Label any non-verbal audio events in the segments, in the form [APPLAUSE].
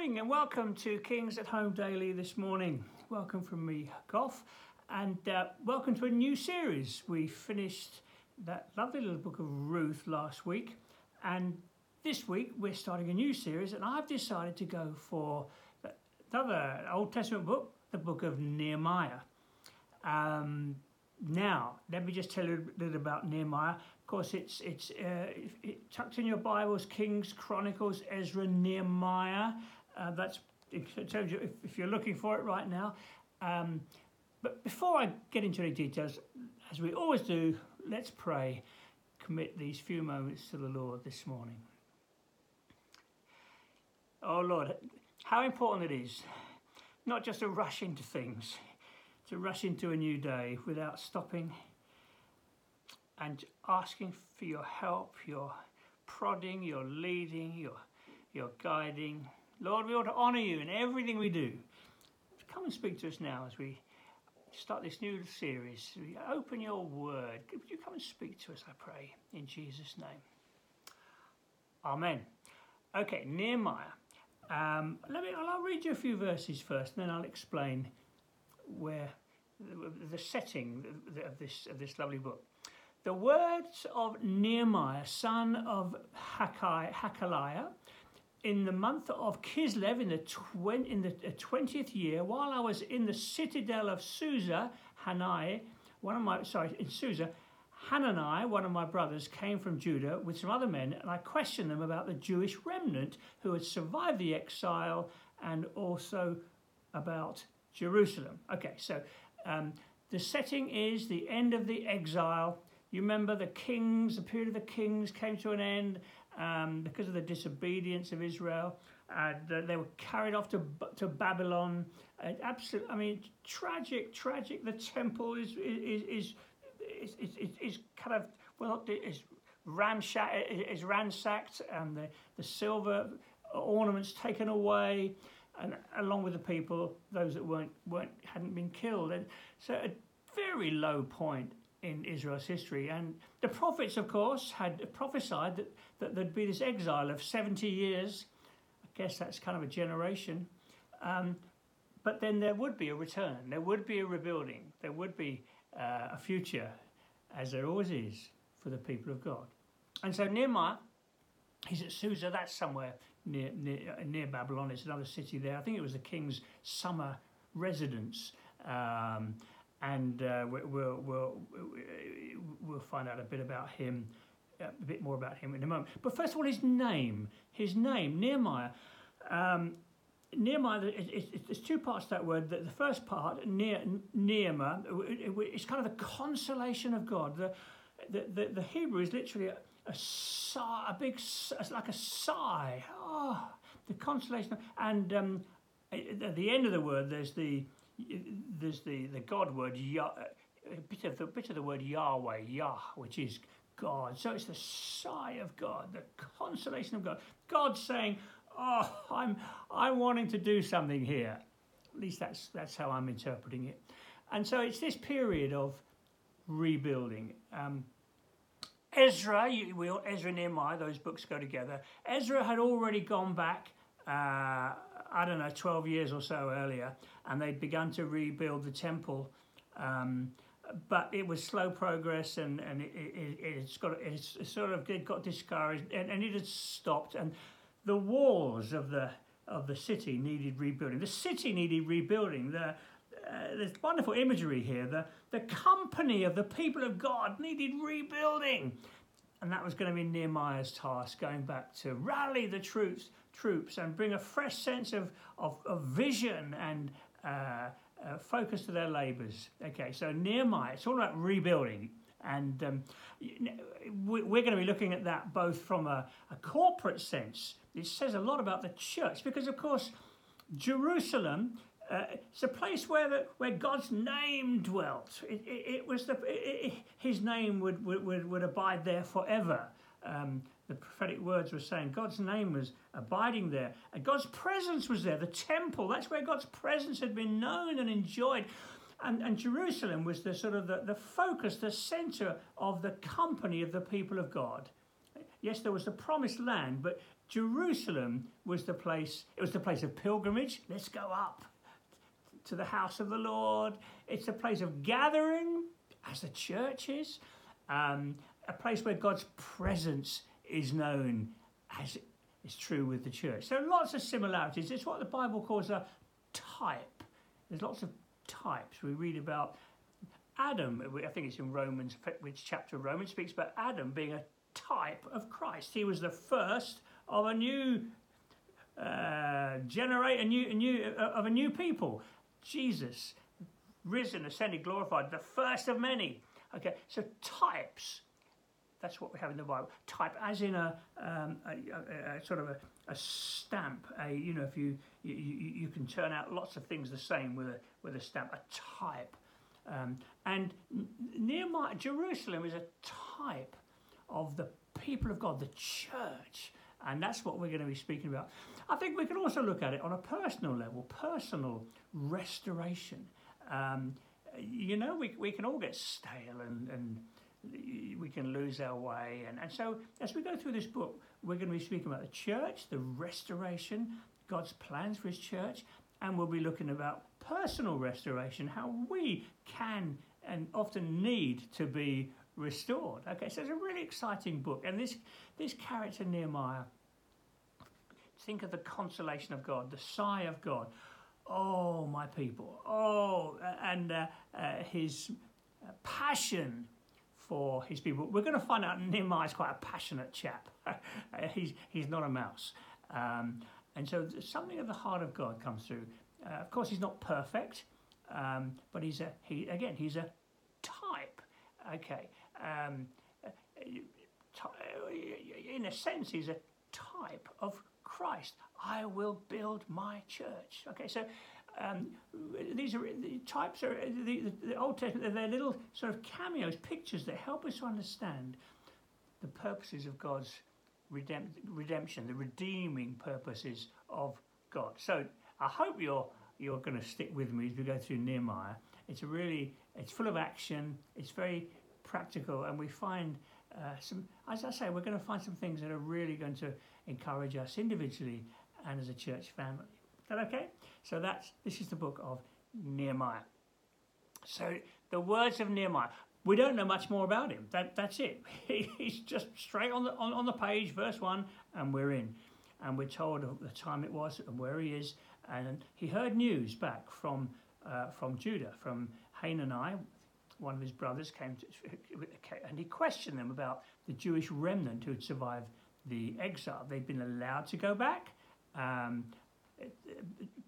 morning and welcome to Kings at Home Daily this morning. Welcome from me, Goff, and uh, welcome to a new series. We finished that lovely little book of Ruth last week, and this week we're starting a new series, and I've decided to go for another Old Testament book, the book of Nehemiah. Um, now, let me just tell you a little bit about Nehemiah. Of course, it's it's uh, it, tucked in your Bibles: Kings, Chronicles, Ezra, Nehemiah. Uh, that's it tells you if, if, you're looking for it right now. Um, but before I get into any details, as we always do, let's pray. Commit these few moments to the Lord this morning. Oh Lord, how important it is not just to rush into things, to rush into a new day without stopping and asking for your help, your prodding, your leading, your, your guiding. Lord, we want to honour you in everything we do. Come and speak to us now as we start this new series. Open your word. Would you come and speak to us, I pray, in Jesus' name. Amen. Okay, Nehemiah. Um, let me. I'll read you a few verses first, and then I'll explain where the setting of this, of this lovely book. The words of Nehemiah, son of Hakai, Hakaliah, in the month of Kislev, in the, twen- in the 20th uh, year, while I was in the citadel of Susa, Hanai, one of my, sorry, in Susa, Hanani, one of my brothers, came from Judah with some other men, and I questioned them about the Jewish remnant who had survived the exile and also about Jerusalem. Okay, so um, the setting is the end of the exile. You remember the kings, the period of the kings came to an end um, because of the disobedience of Israel. Uh, they were carried off to to Babylon. Uh, absolute, I mean, tragic, tragic. The temple is is is is, is, is, is kind of well is ramshack is ransacked, and the the silver ornaments taken away and along with the people, those that weren't weren't hadn't been killed. And so a very low point in Israel's history. And the prophets, of course, had prophesied that, that there'd be this exile of 70 years. I guess that's kind of a generation. Um, but then there would be a return, there would be a rebuilding, there would be uh, a future, as there always is for the people of God. And so Nehemiah, he's at Susa, that's somewhere near, near, near Babylon. It's another city there. I think it was the king's summer residence. Um, and uh, we'll, we'll, we'll find out a bit about him, a bit more about him in a moment. But first of all, his name. His name, Nehemiah. Um, Nehemiah, there's two parts to that word. The first part, Nehemiah, it's kind of the consolation of God. The, the, the, Hebrew is literally a, a sigh, a big, like a sigh. Oh, the consolation. And um, at the end of the word, there's the there's the, the God word, Yah, a bit of the bit of the word Yahweh, Yah, which is God. So it's the sigh of God, the consolation of God. God saying, "Oh, I'm I'm wanting to do something here." At least that's that's how I'm interpreting it. And so it's this period of rebuilding. Um, Ezra, you, we, Ezra and Nehemiah, those books go together. Ezra had already gone back, uh, I don't know, 12 years or so earlier, and they'd begun to rebuild the temple. Um, but it was slow progress, and, and it, it, it's got it's sort of it got discouraged, and, and it had stopped. And the walls of the of the city needed rebuilding. The city needed rebuilding. The uh, there's wonderful imagery here. The, the company of the people of God needed rebuilding. And that was going to be Nehemiah's task, going back to rally the troops, troops and bring a fresh sense of, of, of vision and uh, uh, focus to their labours. Okay, so Nehemiah, it's all about rebuilding. And um, we're going to be looking at that both from a, a corporate sense. It says a lot about the church because, of course, Jerusalem uh, it's a place where the, where God's name dwelt. It, it, it was the it, His name would, would would abide there forever. Um, the prophetic words were saying God's name was abiding there, and God's presence was there. The temple, that's where God's presence had been known and enjoyed. And, and Jerusalem was the sort of the, the focus, the center of the company of the people of God. Yes, there was the promised land, but Jerusalem was the place, it was the place of pilgrimage. Let's go up to the house of the Lord. It's a place of gathering, as the church is, um, a place where God's presence is known, as is true with the church. So lots of similarities. It's what the Bible calls a type. There's lots of types. We read about Adam, I think it's in Romans, which chapter of Romans speaks about Adam being a type of Christ. He was the first of a new uh, generate a new, a new uh, of a new people. Jesus, risen, ascended, glorified, the first of many. Okay, so types. That's what we have in the Bible. Type, as in a, um, a, a, a sort of a, stamp. A you know, if you, you you can turn out lots of things the same with a with a stamp. A type. Um, and Nehemiah, Jerusalem is a type of the people of God, the church. And that's what we're going to be speaking about. I think we can also look at it on a personal level, personal restoration. Um, you know, we, we can all get stale and, and we can lose our way. And, and so, as we go through this book, we're going to be speaking about the church, the restoration, God's plans for His church, and we'll be looking about personal restoration, how we can and often need to be restored. Okay, so it's a really exciting book, and this this character Nehemiah. Think of the consolation of God, the sigh of God. Oh, my people. Oh, and uh, uh, his passion for his people. We're going to find out Nehemiah is quite a passionate chap. [LAUGHS] he's he's not a mouse. Um, and so something of the heart of God comes through. Uh, of course, he's not perfect, um, but he's a he again. He's a type. Okay, um, in a sense, he's a type of Christ. I will build my church. Okay, so um, these are the types are the, the, the Old Testament. They're little sort of cameos, pictures that help us understand the purposes of God's redemp- redemption, the redeeming purposes of God. So I hope you're you're going to stick with me as we go through Nehemiah. It's really it's full of action. It's very practical, and we find uh, some. As I say, we're going to find some things that are really going to encourage us individually and as a church family. That okay? So that's this is the book of Nehemiah. So the words of Nehemiah. We don't know much more about him. That that's it. [LAUGHS] He's just straight on the on, on the page, verse one, and we're in and we're told of the time it was and where he is. And he heard news back from uh, from Judah, from Hanani, one of his brothers, came to, [LAUGHS] and he questioned them about the Jewish remnant who had survived the exile. They'd been allowed to go back. Um,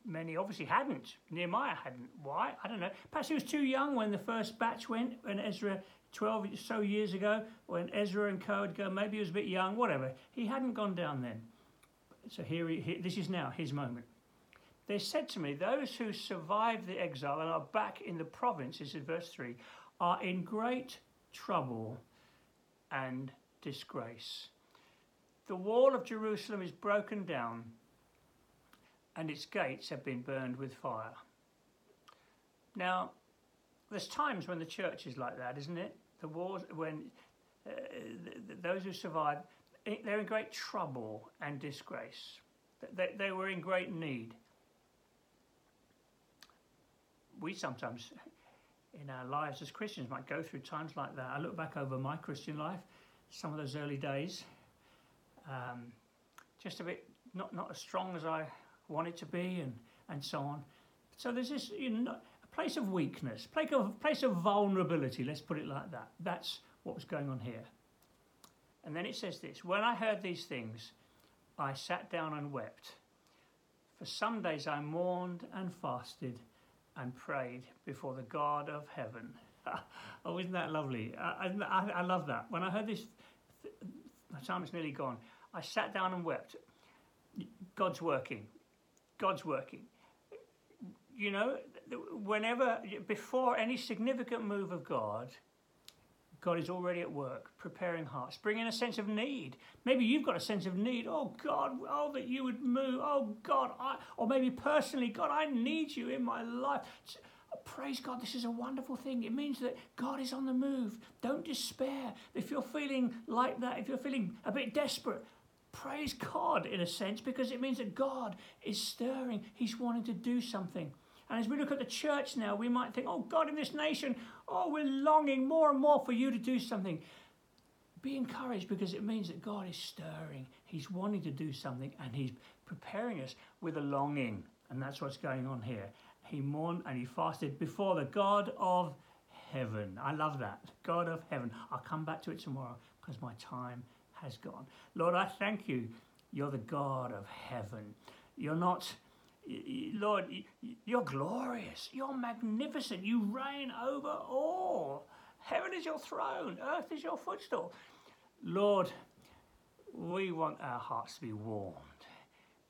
many obviously hadn't. Nehemiah hadn't. Why? I don't know. Perhaps he was too young when the first batch went, when Ezra, 12 so years ago, when Ezra and co would go, maybe he was a bit young, whatever. He hadn't gone down then. So here, he, here, this is now his moment. They said to me, Those who survived the exile and are back in the province, this is verse 3, are in great trouble and disgrace. The wall of Jerusalem is broken down and its gates have been burned with fire. Now, there's times when the church is like that, isn't it? The wars, when uh, those who survive, they're in great trouble and disgrace. They, they were in great need. We sometimes, in our lives as Christians, might go through times like that. I look back over my Christian life, some of those early days, um, just a bit not, not as strong as I wanted to be, and, and so on. So there's this you know, a place of weakness, place of, place of vulnerability, let's put it like that. That's what was going on here. And then it says this When I heard these things, I sat down and wept. For some days I mourned and fasted and prayed before the God of heaven. [LAUGHS] oh, isn't that lovely? I, I, I, love that. When I heard this, my time is nearly gone. I sat down and wept. God's working. God's working. You know, whenever, before any significant move of God, God is already at work, preparing hearts, bringing a sense of need. Maybe you've got a sense of need. Oh God, oh that you would move. Oh God, I, or maybe personally, God, I need you in my life. Praise God, this is a wonderful thing. It means that God is on the move. Don't despair. If you're feeling like that, if you're feeling a bit desperate, praise God in a sense because it means that God is stirring. He's wanting to do something. And as we look at the church now, we might think, oh, God, in this nation, oh, we're longing more and more for you to do something. Be encouraged because it means that God is stirring. He's wanting to do something and He's preparing us with a longing. And that's what's going on here. He mourned and he fasted before the God of heaven. I love that. God of heaven. I'll come back to it tomorrow because my time has gone. Lord, I thank you. You're the God of heaven. You're not, Lord, you're glorious. You're magnificent. You reign over all. Heaven is your throne, earth is your footstool. Lord, we want our hearts to be warmed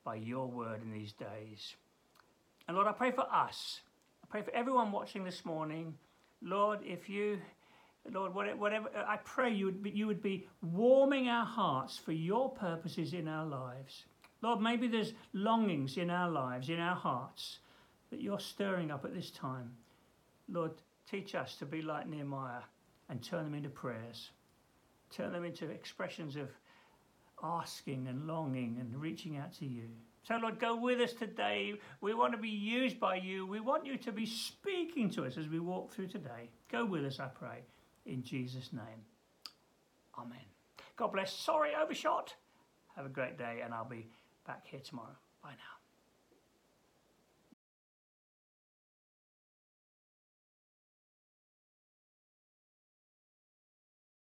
by your word in these days. And Lord, I pray for us. I pray for everyone watching this morning. Lord, if you Lord, whatever, I pray you would, be, you would be warming our hearts for your purposes in our lives. Lord, maybe there's longings in our lives, in our hearts, that you're stirring up at this time. Lord, teach us to be like Nehemiah and turn them into prayers. Turn them into expressions of asking and longing and reaching out to you. So, Lord, go with us today. We want to be used by you. We want you to be speaking to us as we walk through today. Go with us, I pray in Jesus' name. Amen. God bless. Sorry, overshot. Have a great day, and I'll be back here tomorrow. Bye now.